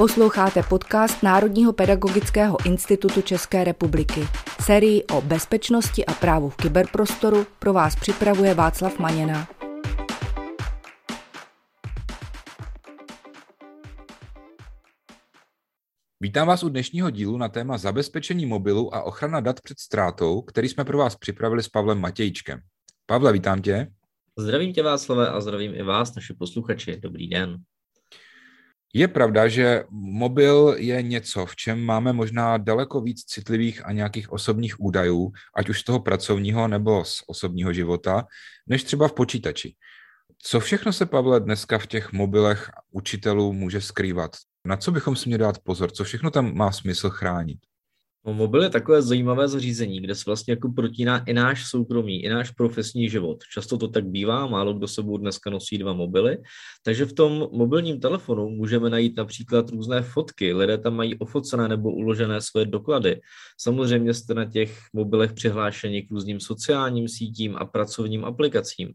Posloucháte podcast Národního pedagogického institutu České republiky. Sérii o bezpečnosti a právu v kyberprostoru pro vás připravuje Václav Maněna. Vítám vás u dnešního dílu na téma zabezpečení mobilu a ochrana dat před ztrátou, který jsme pro vás připravili s Pavlem Matějčkem. Pavle, vítám tě. Zdravím tě Václave a zdravím i vás, naši posluchači. Dobrý den. Je pravda, že mobil je něco, v čem máme možná daleko víc citlivých a nějakých osobních údajů, ať už z toho pracovního nebo z osobního života, než třeba v počítači. Co všechno se, Pavle, dneska v těch mobilech učitelů může skrývat? Na co bychom si měli dát pozor? Co všechno tam má smysl chránit? No, mobil je takové zajímavé zařízení, kde se vlastně jako protíná i náš soukromý, i náš profesní život. Často to tak bývá, málo kdo sebou dneska nosí dva mobily, takže v tom mobilním telefonu můžeme najít například různé fotky, lidé tam mají ofocené nebo uložené svoje doklady. Samozřejmě jste na těch mobilech přihlášeni k různým sociálním sítím a pracovním aplikacím.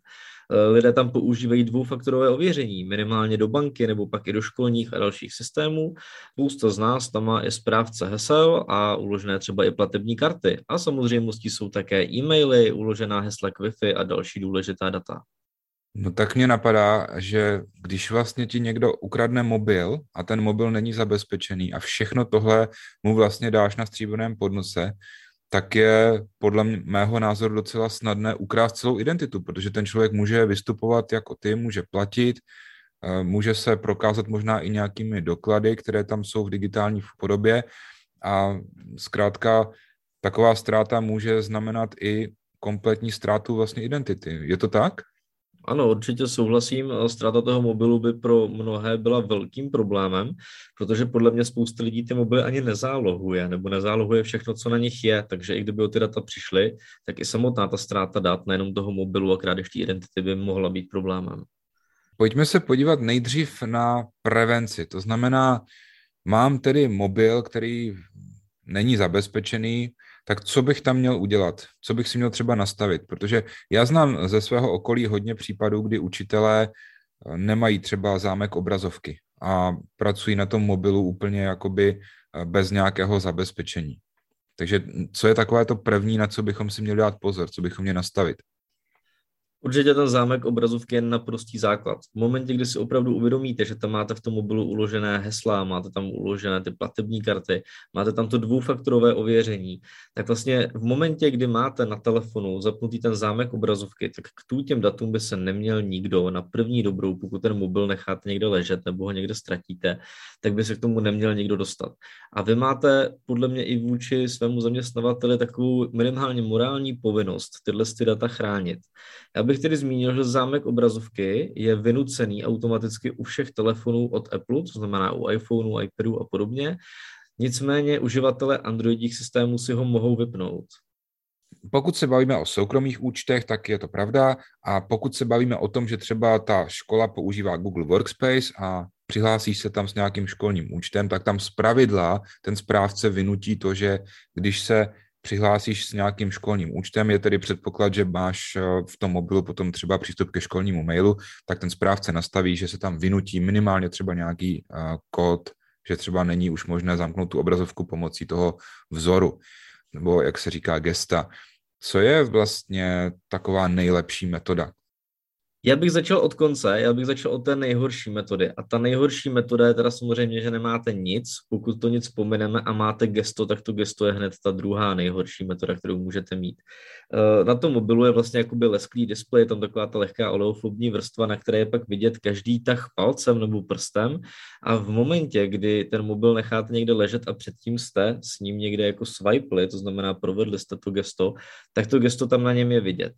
Eh, lidé tam používají dvoufaktorové ověření, minimálně do banky nebo pak i do školních a dalších systémů. Spousta z nás tam má i správce hesel a uložené třeba i platební karty. A samozřejmostí jsou také e-maily, uložená hesla k Wi-Fi a další důležitá data. No tak mě napadá, že když vlastně ti někdo ukradne mobil a ten mobil není zabezpečený a všechno tohle mu vlastně dáš na stříbrném podnose, tak je podle mého názoru docela snadné ukrást celou identitu, protože ten člověk může vystupovat jako ty, může platit, eh, může se prokázat možná i nějakými doklady, které tam jsou v digitální podobě a zkrátka taková ztráta může znamenat i kompletní ztrátu vlastně identity. Je to tak? Ano, určitě souhlasím. Ztráta toho mobilu by pro mnohé byla velkým problémem, protože podle mě spousta lidí ty mobily ani nezálohuje, nebo nezálohuje všechno, co na nich je. Takže i kdyby o ty data přišly, tak i samotná ta ztráta dat, nejenom toho mobilu a krádež identity by mohla být problémem. Pojďme se podívat nejdřív na prevenci. To znamená, mám tedy mobil, který není zabezpečený, tak co bych tam měl udělat? Co bych si měl třeba nastavit? Protože já znám ze svého okolí hodně případů, kdy učitelé eh, nemají třeba zámek obrazovky a pracují na tom mobilu úplně jakoby eh, bez nějakého zabezpečení. Takže co je takové to první, na co bychom si měli dát pozor, co bychom měli nastavit? Určitě ten zámek obrazovky je naprostý základ. V momentě, kdy si opravdu uvědomíte, že tam máte v tom mobilu uložené hesla, máte tam uložené ty platební karty, máte tam to dvoufaktorové ověření, tak vlastně v momentě, kdy máte na telefonu zapnutý ten zámek obrazovky, tak k těm datům by se neměl nikdo na první dobrou, pokud ten mobil necháte někde ležet nebo ho někde ztratíte, tak by se k tomu neměl nikdo dostat. A vy máte podle mě i vůči svému zaměstnavateli takovou minimálně morální povinnost tyhle ty data chránit. Já bych tedy zmínil, že zámek obrazovky je vynucený automaticky u všech telefonů od Apple, to znamená u iPhoneu, iPadu a podobně. Nicméně uživatelé Androidích systémů si ho mohou vypnout. Pokud se bavíme o soukromých účtech, tak je to pravda. A pokud se bavíme o tom, že třeba ta škola používá Google Workspace a přihlásíš se tam s nějakým školním účtem, tak tam z pravidla ten správce vynutí to, že když se přihlásíš s nějakým školním účtem, je tedy předpoklad, že máš eh, v tom mobilu potom třeba přístup ke školnímu mailu, tak ten správce nastaví, že se tam vynutí minimálně třeba nějaký uh, kód, že třeba není už možné zamknout tu obrazovku pomocí toho vzoru, nebo jak se říká gesta. Co je vlastně taková nejlepší metoda? Já bych začal od konce, já bych začal od té nejhorší metody. A ta nejhorší metoda je teda samozřejmě, že nemáte nic. Pokud to nic pomineme a máte gesto, tak to gesto je hned ta druhá nejhorší metoda, kterou můžete mít. Eh, na tom mobilu je vlastně jakoby lesklý displej, je tam taková ta lehká oleofobní vrstva, na které je pak vidět každý tah palcem nebo prstem. A v momentě, kdy ten mobil necháte někde ležet a předtím jste s ním někde jako swipeli, to znamená provedli jste to gesto, tak to gesto tam na něm je vidět.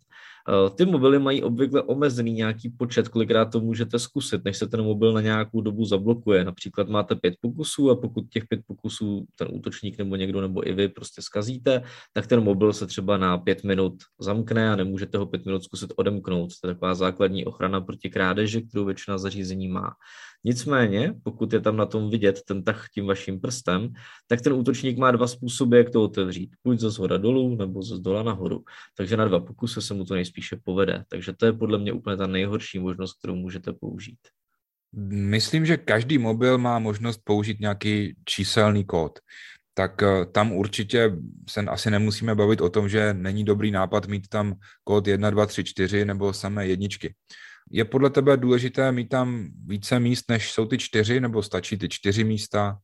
Eh, ty mobily mají obvykle omezený nějaký počet, kolikrát to můžete zkusit, než se ten mobil na nějakou dobu zablokuje. Například máte pět pokusů a pokud těch pět pokusů ten útočník nebo někdo nebo i vy prostě skazíte, tak ten mobil se třeba na pět minut zamkne a nemůžete ho pět minut zkusit odemknout. To je taková základní ochrana proti krádeži, kterou většina zařízení má. Nicméně, pokud je tam na tom vidět ten tah tím vaším prstem, tak ten útočník má dva způsoby, jak to otevřít. Buď ze zhora dolů, nebo ze zdola nahoru. Takže na dva pokusy se mu to nejspíše povede. Takže to je podle mě úplně ta nejhorší možnost, kterou můžete použít. Myslím, že každý mobil má možnost použít nějaký číselný kód. Tak eh, tam určitě se asi nemusíme bavit o tom, že není dobrý nápad mít tam kód 1, 2, 3, 4 nebo samé jedničky. Je podle tebe důležité mít tam více míst, než jsou ty čtyři, nebo stačí ty čtyři místa?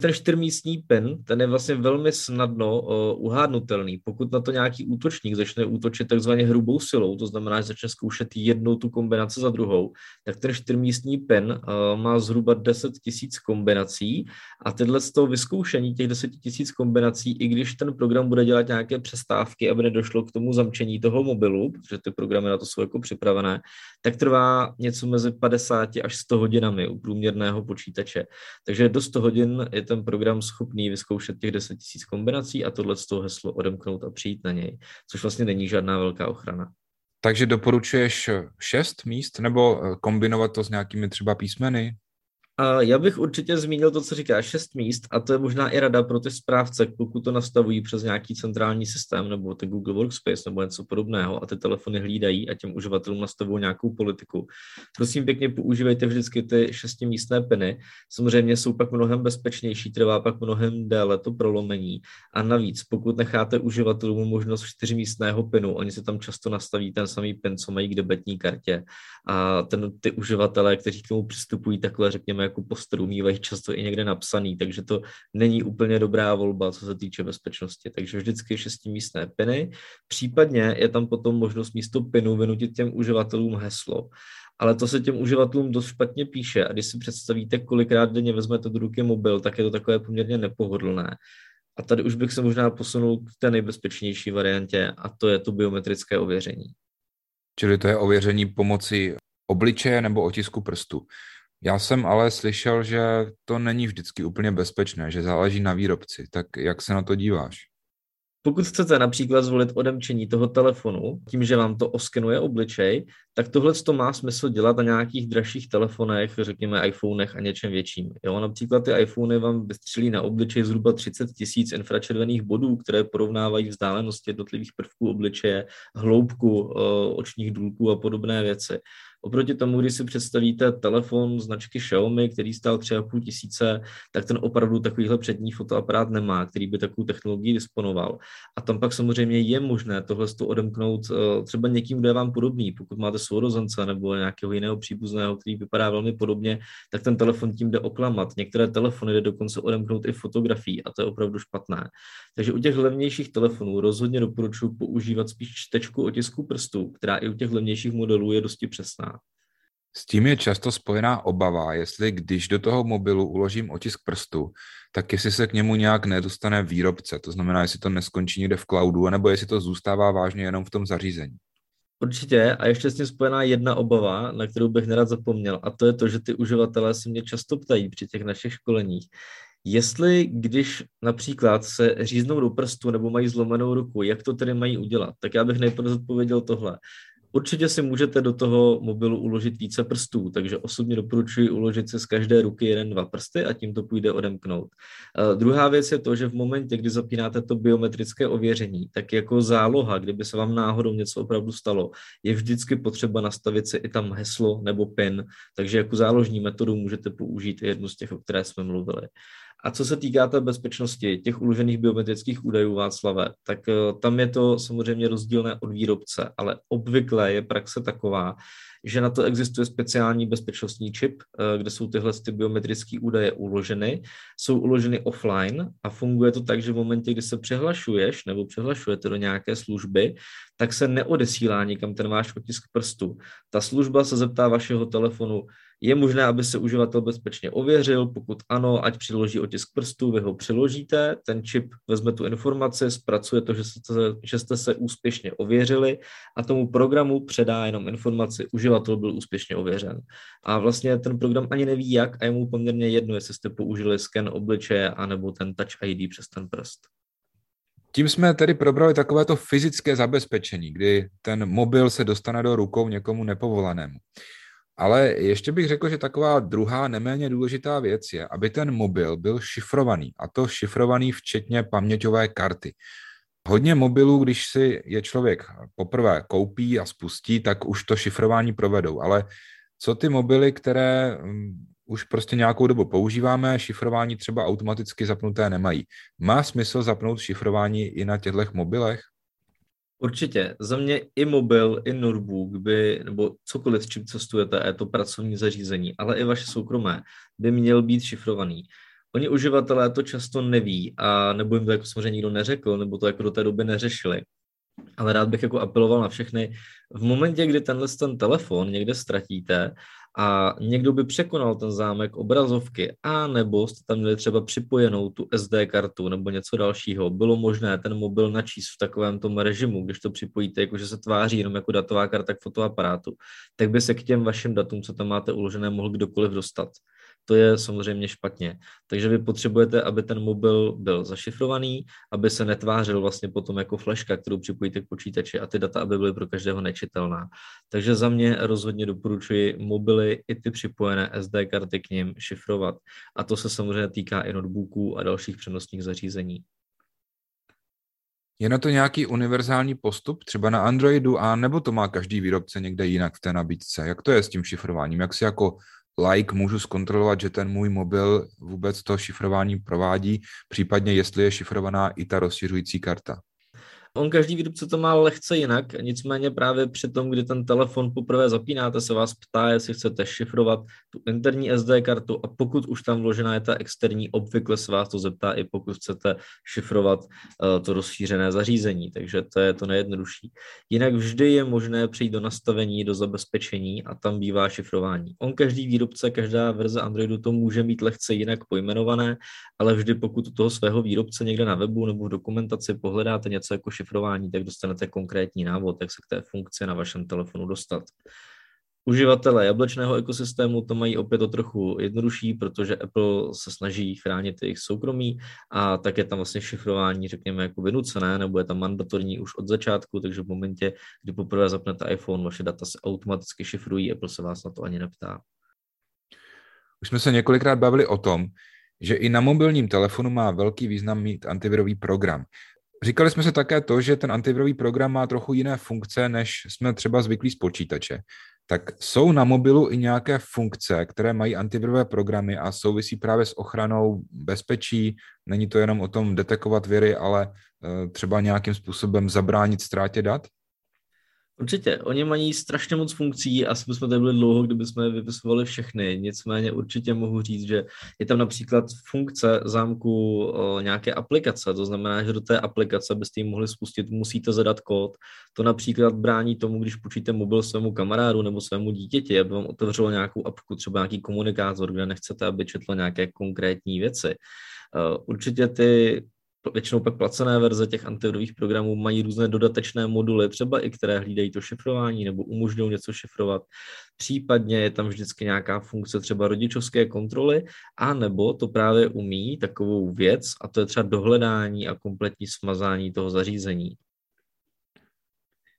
Ten čtyřmístní pin, ten je vlastně velmi snadno uh, uhádnutelný. Pokud na to nějaký útočník začne útočit takzvaně hrubou silou, to znamená, že začne zkoušet jednou tu kombinaci za druhou, tak ten čtyřmístní pin uh, má zhruba 10 tisíc kombinací a tyhle z toho vyzkoušení těch 10 tisíc kombinací, i když ten program bude dělat nějaké přestávky, aby nedošlo k tomu zamčení toho mobilu, protože ty programy na to jsou jako připravené, tak trvá něco mezi 50 až 100 hodinami u průměrného počítače. Takže do 100 hodin je ten program schopný vyzkoušet těch 10 000 kombinací a tohle z toho heslo odemknout a přijít na něj, což vlastně není žádná velká ochrana. Takže doporučuješ šest míst nebo eh, kombinovat to s nějakými třeba písmeny? A já bych určitě zmínil to, co říká šest míst, a to je možná i rada pro ty správce, pokud to nastavují přes nějaký centrální systém nebo ty Google Workspace nebo něco podobného a ty telefony hlídají a těm uživatelům nastavují nějakou politiku. Prosím pěkně používejte vždycky ty šestimístné piny. Samozřejmě jsou pak mnohem bezpečnější, trvá pak mnohem déle to prolomení. A navíc, pokud necháte uživatelům možnost čtyřmístného pinu, oni si tam často nastaví ten samý pin, co mají k debetní kartě. A ten, ty uživatelé, kteří k tomu přistupují takhle, řekněme, jako posteru mývají často i někde napsaný, takže to není úplně dobrá volba, co se týče bezpečnosti. Takže vždycky šestimístné piny. Případně je tam potom možnost místo pinu vynutit těm uživatelům heslo. Ale to se těm uživatelům dost špatně píše a když si představíte, kolikrát denně vezmete do ruky mobil, tak je to takové poměrně nepohodlné. A tady už bych se možná posunul k té nejbezpečnější variantě a to je to biometrické ověření. Čili to je ověření pomocí obličeje nebo otisku prstu. Já jsem ale slyšel, že to není vždycky úplně bezpečné, že záleží na výrobci. Tak jak se na to díváš? Pokud chcete například zvolit odemčení toho telefonu tím, že vám to oskenuje obličej, tak tohle to má smysl dělat na nějakých dražších telefonech, řekněme iPhonech a něčem větším. Jo, například ty iPhony vám vystřelí na obličej zhruba 30 tisíc infračervených bodů, které porovnávají vzdálenosti jednotlivých prvků obličeje, hloubku eh, očních důlků a podobné věci. Oproti tomu, když si představíte telefon značky Xiaomi, který stál 3,5 tisíce, tak ten opravdu takovýhle přední fotoaparát nemá, který by takovou technologii disponoval. A tam pak samozřejmě je možné tohle odemknout eh, třeba někým, kdo je vám podobný. Pokud máte sourozence nebo nějakého jiného příbuzného, který vypadá velmi podobně, tak ten telefon tím jde oklamat. Některé telefony jde dokonce odemknout i fotografií a to je opravdu špatné. Takže u těch levnějších telefonů rozhodně doporučuji používat spíš čtečku otisku prstů, která i u těch levnějších modelů je dosti přesná. S tím je často spojená obava, jestli když do toho mobilu uložím otisk prstu, tak jestli se k němu nějak nedostane výrobce, to znamená, jestli to neskončí někde v cloudu, nebo jestli to zůstává vážně jenom v tom zařízení. Určitě a ještě s tím spojená jedna obava, na kterou bych nerad zapomněl a to je to, že ty uživatelé se mě často ptají při těch našich školeních, jestli když například se říznou do prstu nebo mají zlomenou ruku, jak to tedy mají udělat, tak já bych nejprve zodpověděl tohle. Určitě si můžete do toho mobilu uložit více prstů, takže osobně doporučuji uložit si z každé ruky jeden, dva prsty a tím to půjde odemknout. Uh, druhá věc je to, že v momentě, kdy zapínáte to biometrické ověření, tak jako záloha, kdyby se vám náhodou něco opravdu stalo, je vždycky potřeba nastavit si i tam heslo nebo PIN, takže jako záložní metodu můžete použít jednu z těch, o které jsme mluvili. A co se týká té bezpečnosti těch uložených biometrických údajů Václave, tak eh, tam je to samozřejmě rozdílné od výrobce, ale obvykle je praxe taková, že na to existuje speciální bezpečnostní čip, eh, kde jsou tyhle ty biometrické údaje uloženy, jsou uloženy offline a funguje to tak, že v momentě, kdy se přihlašuješ nebo přihlašujete do nějaké služby, tak se neodesílá nikam ten váš otisk prstu. Ta služba se zeptá vašeho telefonu, je možné, aby se uživatel bezpečně ověřil, pokud ano, ať přiloží otisk prstu, vy ho přiložíte, ten čip vezme tu informaci, zpracuje to, že jste, že jste se úspěšně ověřili a tomu programu předá jenom informaci, uživatel byl úspěšně ověřen. A vlastně ten program ani neví jak a je mu poměrně jedno, jestli jste použili sken obličeje anebo ten Touch ID přes ten prst. Tím jsme tedy probrali takovéto fyzické zabezpečení, kdy ten mobil se dostane do rukou někomu nepovolanému. Ale ještě bych řekl, že taková druhá neméně důležitá věc je, aby ten mobil byl šifrovaný, a to šifrovaný včetně paměťové karty. Hodně mobilů, když si je člověk poprvé koupí a spustí, tak už to šifrování provedou, ale co ty mobily, které mm, už prostě nějakou dobu používáme, šifrování třeba automaticky zapnuté nemají. Má smysl zapnout šifrování i na těchto mobilech? Určitě. Za mě i mobil, i notebook by, nebo cokoliv, s čím cestujete, je to pracovní zařízení, ale i vaše soukromé, by měl být šifrovaný. Oni uživatelé to často neví a nebo jim to jako samozřejmě nikdo neřekl, nebo to jako do té doby neřešili. Ale rád bych jako apeloval na všechny. V momentě, kdy tenhle ten telefon někde ztratíte a někdo by překonal ten zámek obrazovky a nebo jste tam měli třeba připojenou tu SD kartu nebo něco dalšího, bylo možné ten mobil načíst v takovém tom režimu, když to připojíte, jakože se tváří jenom jako datová karta k fotoaparátu, tak by se k těm vašim datům, co tam máte uložené, mohl kdokoliv dostat to je samozřejmě špatně. Takže vy potřebujete, aby ten mobil byl zašifrovaný, aby se netvářil vlastně potom jako fleška, kterou připojíte k počítači a ty data, aby byly pro každého nečitelná. Takže za mě rozhodně doporučuji mobily i ty připojené SD karty k ním šifrovat. A to se samozřejmě týká i notebooků a dalších přenosných zařízení. Je na to nějaký univerzální postup, třeba na Androidu, a nebo to má každý výrobce někde jinak v té nabídce? Jak to je s tím šifrováním? Jak si jako like můžu zkontrolovat, že ten můj mobil vůbec to šifrování provádí, případně jestli je šifrovaná i ta rozšiřující karta. On každý výrobce to má lehce jinak, nicméně právě při tom, kdy ten telefon poprvé zapínáte, se vás ptá, jestli chcete šifrovat tu interní SD kartu a pokud už tam vložená je ta externí, obvykle se vás to zeptá i pokud chcete šifrovat uh, to rozšířené zařízení, takže to je to nejjednodušší. Jinak vždy je možné přijít do nastavení, do zabezpečení a tam bývá šifrování. On každý výrobce, každá verze Androidu to může mít lehce jinak pojmenované, ale vždy pokud toho svého výrobce někde na webu nebo v dokumentaci pohledáte něco jako tak dostanete konkrétní návod, jak se k té funkci na vašem telefonu dostat. Uživatelé jablečného ekosystému to mají opět o trochu jednodušší, protože Apple se snaží chránit jejich soukromí a tak je tam vlastně šifrování, řekněme, jako vynucené, nebo je tam mandatorní už od začátku, takže v momentě, kdy poprvé zapnete iPhone, vaše data se automaticky šifrují, Apple se vás na to ani neptá. Už jsme se několikrát bavili o tom, že i na mobilním telefonu má velký význam mít antivirový program. Říkali jsme se také to, že ten antivirový program má trochu jiné funkce, než jsme třeba zvyklí z počítače. Tak jsou na mobilu i nějaké funkce, které mají antivirové programy a souvisí právě s ochranou bezpečí. Není to jenom o tom detekovat viry, ale eh, třeba nějakým způsobem zabránit ztrátě dat? Určitě, oni mají strašně moc funkcí, asi bychom tady byli dlouho, kdyby jsme vypisovali všechny, nicméně určitě mohu říct, že je tam například funkce zámku o, nějaké aplikace, to znamená, že do té aplikace byste ji mohli spustit, musíte zadat kód. To například brání tomu, když počíte mobil svému kamarádu nebo svému dítěti, aby vám otevřelo nějakou apku, třeba nějaký komunikátor, kde nechcete, aby četlo nějaké konkrétní věci. Určitě ty většinou pak placené verze těch antivirových programů mají různé dodatečné moduly, třeba i které hlídají to šifrování nebo umožňují něco šifrovat. Případně je tam vždycky nějaká funkce třeba rodičovské kontroly, a nebo to právě umí takovou věc, a to je třeba dohledání a kompletní smazání toho zařízení.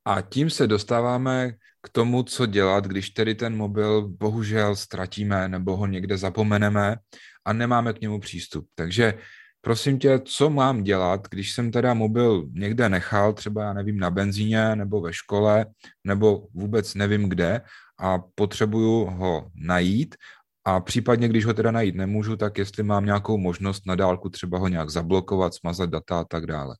A tím se dostáváme k tomu, co dělat, když tedy ten mobil bohužel ztratíme nebo ho někde zapomeneme a nemáme k němu přístup. Takže prosím tě, co mám dělat, když jsem teda mobil někde nechal, třeba já nevím, na benzíně nebo ve škole, nebo vůbec nevím kde a potřebuju ho najít a případně, když ho teda najít nemůžu, tak jestli mám nějakou možnost na dálku třeba ho nějak zablokovat, smazat data a tak dále.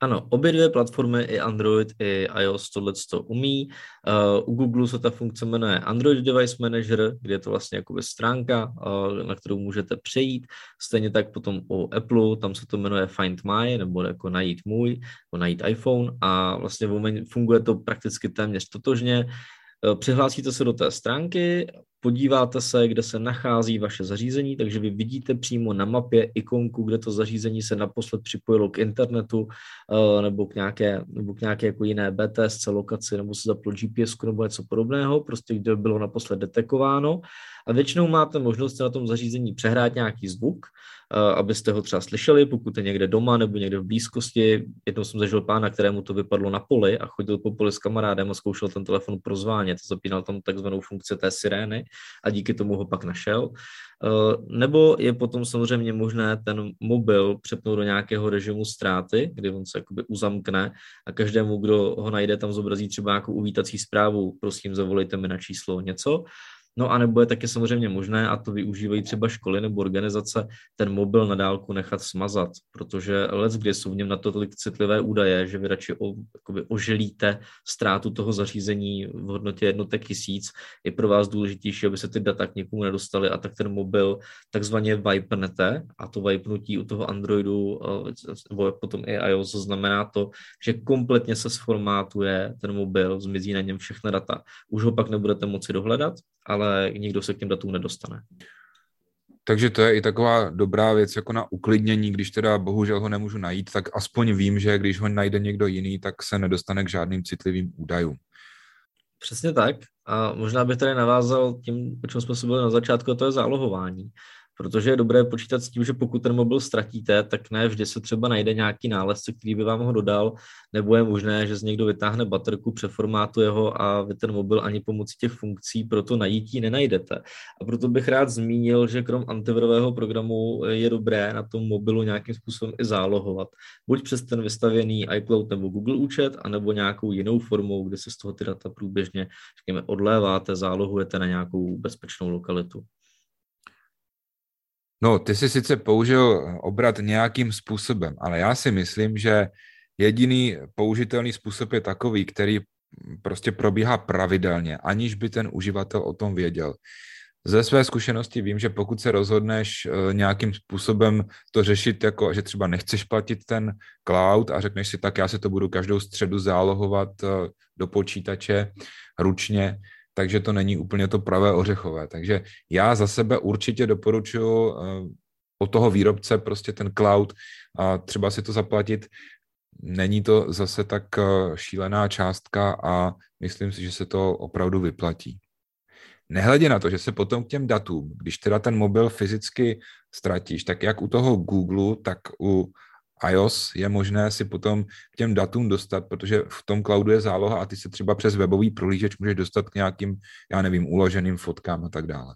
Ano, obě dvě platformy, i Android, i iOS tohle to umí. Uh, u Google se ta funkce jmenuje Android Device Manager, kde je to vlastně jakoby stránka, uh, na kterou můžete přejít. Stejně tak potom u Apple, tam se to jmenuje Find My, nebo jako najít můj, nebo najít iPhone a vlastně funguje to prakticky téměř totožně. Uh, přihlásíte se do té stránky, podíváte se, kde se nachází vaše zařízení, takže vy vidíte přímo na mapě ikonku, kde to zařízení se naposled připojilo k internetu eh, nebo k nějaké, nebo k nějaké jako jiné BTS lokaci, nebo se zaplo GPS nebo něco podobného, prostě kde bylo naposled detekováno. A většinou máte možnost na tom zařízení přehrát nějaký zvuk, eh, abyste ho třeba slyšeli, pokud je někde doma nebo někde v blízkosti. Jednou jsem zažil pána, kterému to vypadlo na poli a chodil po poli s kamarádem a zkoušel ten telefon prozvánět, zapínal tam takzvanou funkci té sirény a díky tomu ho pak našel. Eh, nebo je potom samozřejmě možné ten mobil přepnout do nějakého režimu ztráty, kdy on se jakoby uzamkne a každému, kdo ho najde, tam zobrazí třeba nějakou uvítací zprávu, prosím zavolejte mi na číslo něco No a nebo je taky samozřejmě možné, a to využívají třeba školy nebo organizace, ten mobil na dálku nechat smazat, protože let, kdy jsou v něm na to tolik citlivé údaje, že vy radši o, jakoby oželíte ztrátu toho zařízení v hodnotě jednotek tisíc, je pro vás důležitější, aby se ty data k někomu nedostaly a tak ten mobil takzvaně wipenete a to wipenutí u toho Androidu nebo potom i iOS znamená to, že kompletně se sformátuje ten mobil, zmizí na něm všechny data. Už ho pak nebudete moci dohledat, ale nikdo se k těm datům nedostane. Takže to je i taková dobrá věc jako na uklidnění, když teda bohužel ho nemůžu najít, tak aspoň vím, že když ho najde někdo jiný, tak se nedostane k žádným citlivým údajům. Přesně tak. A možná bych tady navázal tím, o čem jsme se byli na začátku, a to je zálohování protože je dobré počítat s tím, že pokud ten mobil ztratíte, tak ne vždy se třeba najde nějaký nálezce, který by vám ho dodal, nebo je možné, že z někdo vytáhne baterku, přeformátuje ho a vy ten mobil ani pomocí těch funkcí pro to najítí nenajdete. A proto bych rád zmínil, že krom antivirového programu je dobré na tom mobilu nějakým způsobem i zálohovat. Buď přes ten vystavěný iCloud nebo Google účet, anebo nějakou jinou formou, kde se z toho ty data průběžně, řekněme, odléváte, zálohujete na nějakou bezpečnou lokalitu. No, ty jsi sice použil obrat nějakým způsobem, ale já si myslím, že jediný použitelný způsob je takový, který prostě probíhá pravidelně, aniž by ten uživatel o tom věděl. Ze své zkušenosti vím, že pokud se rozhodneš eh, nějakým způsobem to řešit, jako že třeba nechceš platit ten cloud a řekneš si, tak já se to budu každou středu zálohovat eh, do počítače ručně, takže to není úplně to pravé ořechové. Takže já za sebe určitě doporučuji eh, od toho výrobce prostě ten cloud a třeba si to zaplatit. Není to zase tak eh, šílená částka a myslím si, že se to opravdu vyplatí. Nehledě na to, že se potom k těm datům, když teda ten mobil fyzicky ztratíš, tak jak u toho Google, tak u iOS je možné si potom k těm datům dostat, protože v tom cloudu je záloha a ty se třeba přes webový prohlížeč můžeš dostat k nějakým, já nevím, uloženým fotkám a tak dále.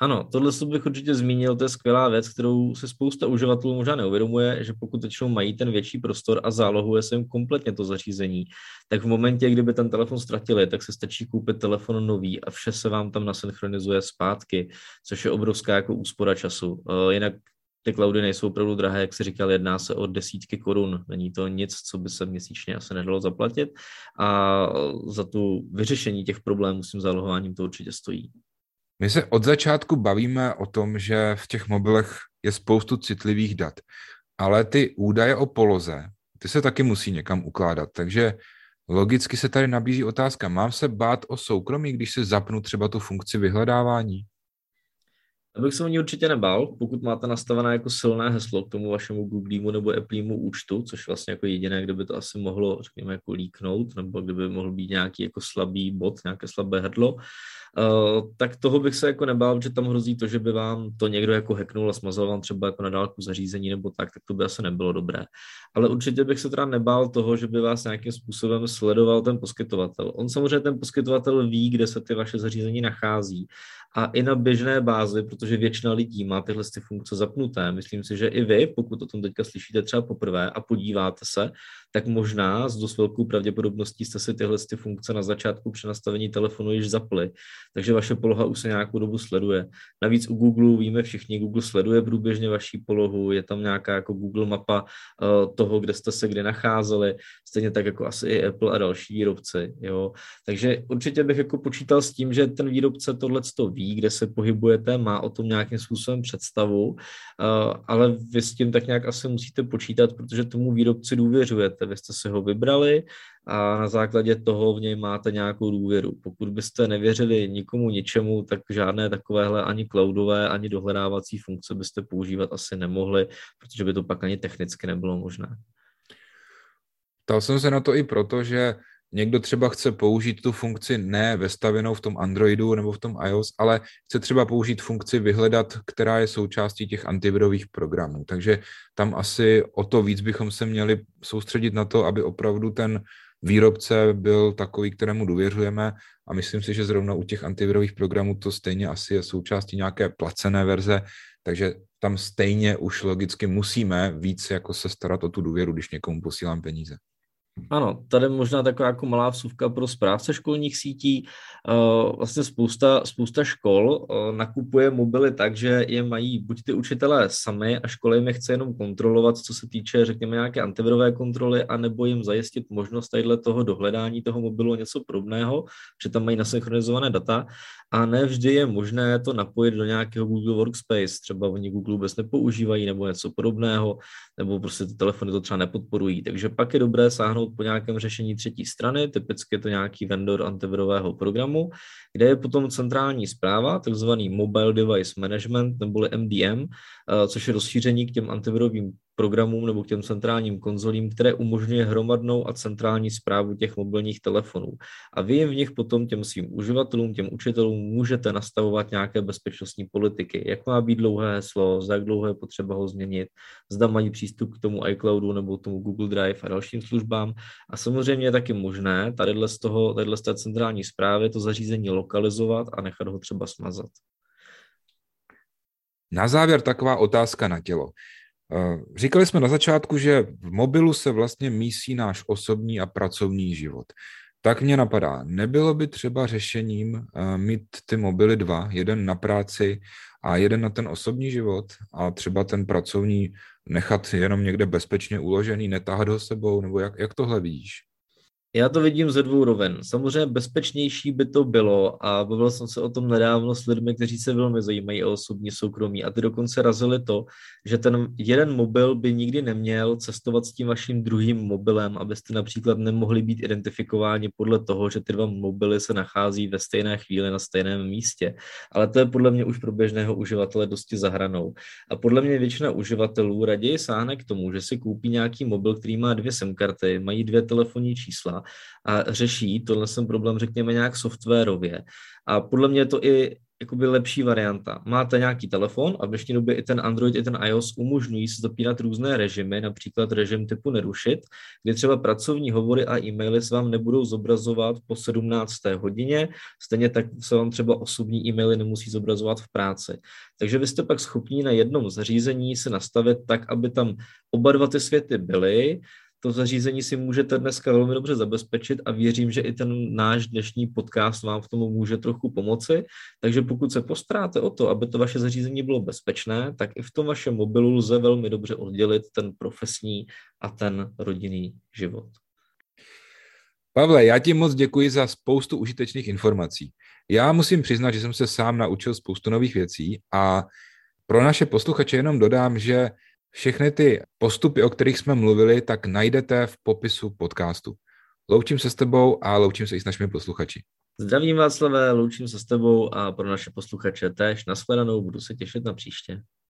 Ano, tohle bych určitě zmínil, to je skvělá věc, kterou se spousta uživatelů možná neuvědomuje, že pokud většinou mají ten větší prostor a zálohuje se jim kompletně to zařízení, tak v momentě, kdyby ten telefon ztratili, tak se stačí koupit telefon nový a vše se vám tam nasynchronizuje zpátky, což je obrovská jako úspora času. Eh, jinak ty cloudy nejsou opravdu drahé, jak si říkal, jedná se o desítky korun. Není to nic, co by se měsíčně asi nedalo zaplatit a za tu vyřešení těch problémů s tím zálohováním to určitě stojí. My se od začátku bavíme o tom, že v těch mobilech je spoustu citlivých dat, ale ty údaje o poloze, ty se taky musí někam ukládat, takže logicky se tady nabízí otázka, mám se bát o soukromí, když se zapnu třeba tu funkci vyhledávání? Abych se o ní určitě nebál, pokud máte nastavené jako silné heslo k tomu vašemu Googlemu nebo Applemu účtu, což vlastně jako jediné, kde by to asi mohlo, řekněme, jako líknout, nebo kdyby mohl být nějaký jako slabý bod, nějaké slabé hrdlo, Uh, tak toho bych se jako nebál, že tam hrozí to, že by vám to někdo jako hacknul a smazal vám třeba jako na dálku zařízení nebo tak, tak to by asi nebylo dobré. Ale určitě bych se teda nebál toho, že by vás nějakým způsobem sledoval ten poskytovatel. On samozřejmě ten poskytovatel ví, kde se ty vaše zařízení nachází a i na běžné bázi, většina lidí má tyhle ty funkce zapnuté. Myslím si, že i vy, pokud o tom teďka slyšíte třeba poprvé a podíváte se, tak možná s dost velkou pravděpodobností jste si tyhle ty funkce na začátku při nastavení telefonu již zapli. Takže vaše poloha už se nějakou dobu sleduje. Navíc u Google víme všichni, Google sleduje průběžně vaší polohu, je tam nějaká jako Google mapa uh, toho, kde jste se kdy nacházeli, stejně tak jako asi i Apple a další výrobci. Jo. Takže určitě bych jako počítal s tím, že ten výrobce tohle ví, ví, kde se pohybujete, má o tom nějakým způsobem představu, eh, ale vy s tím tak nějak asi musíte počítat, protože tomu výrobci důvěřujete. Vy jste si ho vybrali a na základě toho v něj máte nějakou důvěru. Pokud byste nevěřili nikomu ničemu, tak žádné takovéhle ani cloudové, ani dohledávací funkce byste používat asi nemohli, protože by to pak ani technicky nebylo možné. Ptal jsem se na to i proto, že někdo třeba chce použít tu funkci ne vestavěnou v tom Androidu nebo v tom iOS, ale chce třeba použít funkci vyhledat, která je součástí těch antivirových programů. Takže tam asi o to víc bychom se měli soustředit na to, aby opravdu ten výrobce byl takový, kterému důvěřujeme a myslím si, že zrovna u těch antivirových programů to stejně asi je součástí nějaké placené verze, takže tam stejně už logicky musíme víc jako se starat o tu důvěru, když někomu posílám peníze. Ano, tady možná taková jako malá vsuvka pro správce školních sítí. Eh, vlastně spousta, spousta škol eh, nakupuje mobily tak, že je mají buď ty učitelé sami a školy jim je chce jenom kontrolovat, co se týče, řekněme, nějaké antivirové kontroly, anebo jim zajistit možnost tadyhle toho dohledání toho mobilu něco podobného, že tam mají nasynchronizované data a ne vždy je možné to napojit do nějakého Google Workspace. Třeba oni Google vůbec nepoužívají nebo něco podobného, nebo prostě ty telefony to třeba nepodporují. Takže pak je dobré sáhnout po nějakém řešení třetí strany, typicky je to nějaký vendor antivirového programu, kde je potom centrální zpráva, takzvaný Mobile Device Management neboli MDM, eh, což je rozšíření k těm antivirovým programům nebo k těm centrálním konzolím, které umožňuje hromadnou a centrální zprávu těch mobilních telefonů. A vy jim v nich potom těm svým uživatelům, těm učitelům můžete nastavovat nějaké bezpečnostní politiky, jak má být dlouhé heslo, za jak dlouho je potřeba ho změnit, zda mají přístup k tomu iCloudu nebo tomu Google Drive a dalším službám. A samozřejmě je taky možné tady z toho, tadyhle z té centrální zprávy to zařízení lokalizovat a nechat ho třeba smazat. Na závěr taková otázka na tělo. Eh, říkali jsme na začátku, že v mobilu se vlastně mísí náš osobní a pracovní život. Tak mě napadá, nebylo by třeba řešením eh, mít ty mobily dva, jeden na práci a jeden na ten osobní život a třeba ten pracovní nechat jenom někde bezpečně uložený, netáhat ho sebou, nebo jak, jak tohle vidíš? Já to vidím ze dvou roven. Samozřejmě bezpečnější by to bylo a bavil jsem se o tom nedávno s lidmi, kteří se velmi zajímají o osobní soukromí a ty dokonce razili to, že ten jeden mobil by nikdy neměl cestovat s tím vaším druhým mobilem, abyste například nemohli být identifikováni podle toho, že ty dva mobily se nachází ve stejné chvíli na stejném místě. Ale to je podle mě už pro běžného uživatele dosti zahranou. A podle mě většina uživatelů raději sáhne k tomu, že si koupí nějaký mobil, který má dvě SIM karty, mají dvě telefonní čísla a řeší tohle jsem problém, řekněme, nějak softwarově. A podle mě je to i jakoby lepší varianta. Máte nějaký telefon a v dnešní době i ten Android, i ten iOS umožňují se zapínat různé režimy, například režim typu nerušit, kdy třeba pracovní hovory a e-maily se vám nebudou zobrazovat po 17. hodině, stejně tak se vám třeba osobní e-maily nemusí zobrazovat v práci. Takže vy jste pak schopni na jednom zařízení se nastavit tak, aby tam oba dva ty světy byly, to zařízení si můžete dneska velmi dobře zabezpečit a věřím, že i ten náš dnešní podcast vám v tom může trochu pomoci. Takže pokud se postaráte o to, aby to vaše zařízení bylo bezpečné, tak i v tom vašem mobilu lze velmi dobře oddělit ten profesní a ten rodinný život. Pavle, já ti moc děkuji za spoustu užitečných informací. Já musím přiznat, že jsem se sám naučil spoustu nových věcí a pro naše posluchače jenom dodám, že všechny ty postupy, o kterých jsme mluvili, tak najdete v popisu podcastu. Loučím se s tebou a loučím se i s našimi posluchači. Zdravím Václavé, loučím se s tebou a pro naše posluchače též. Nashledanou, budu se těšit na příště.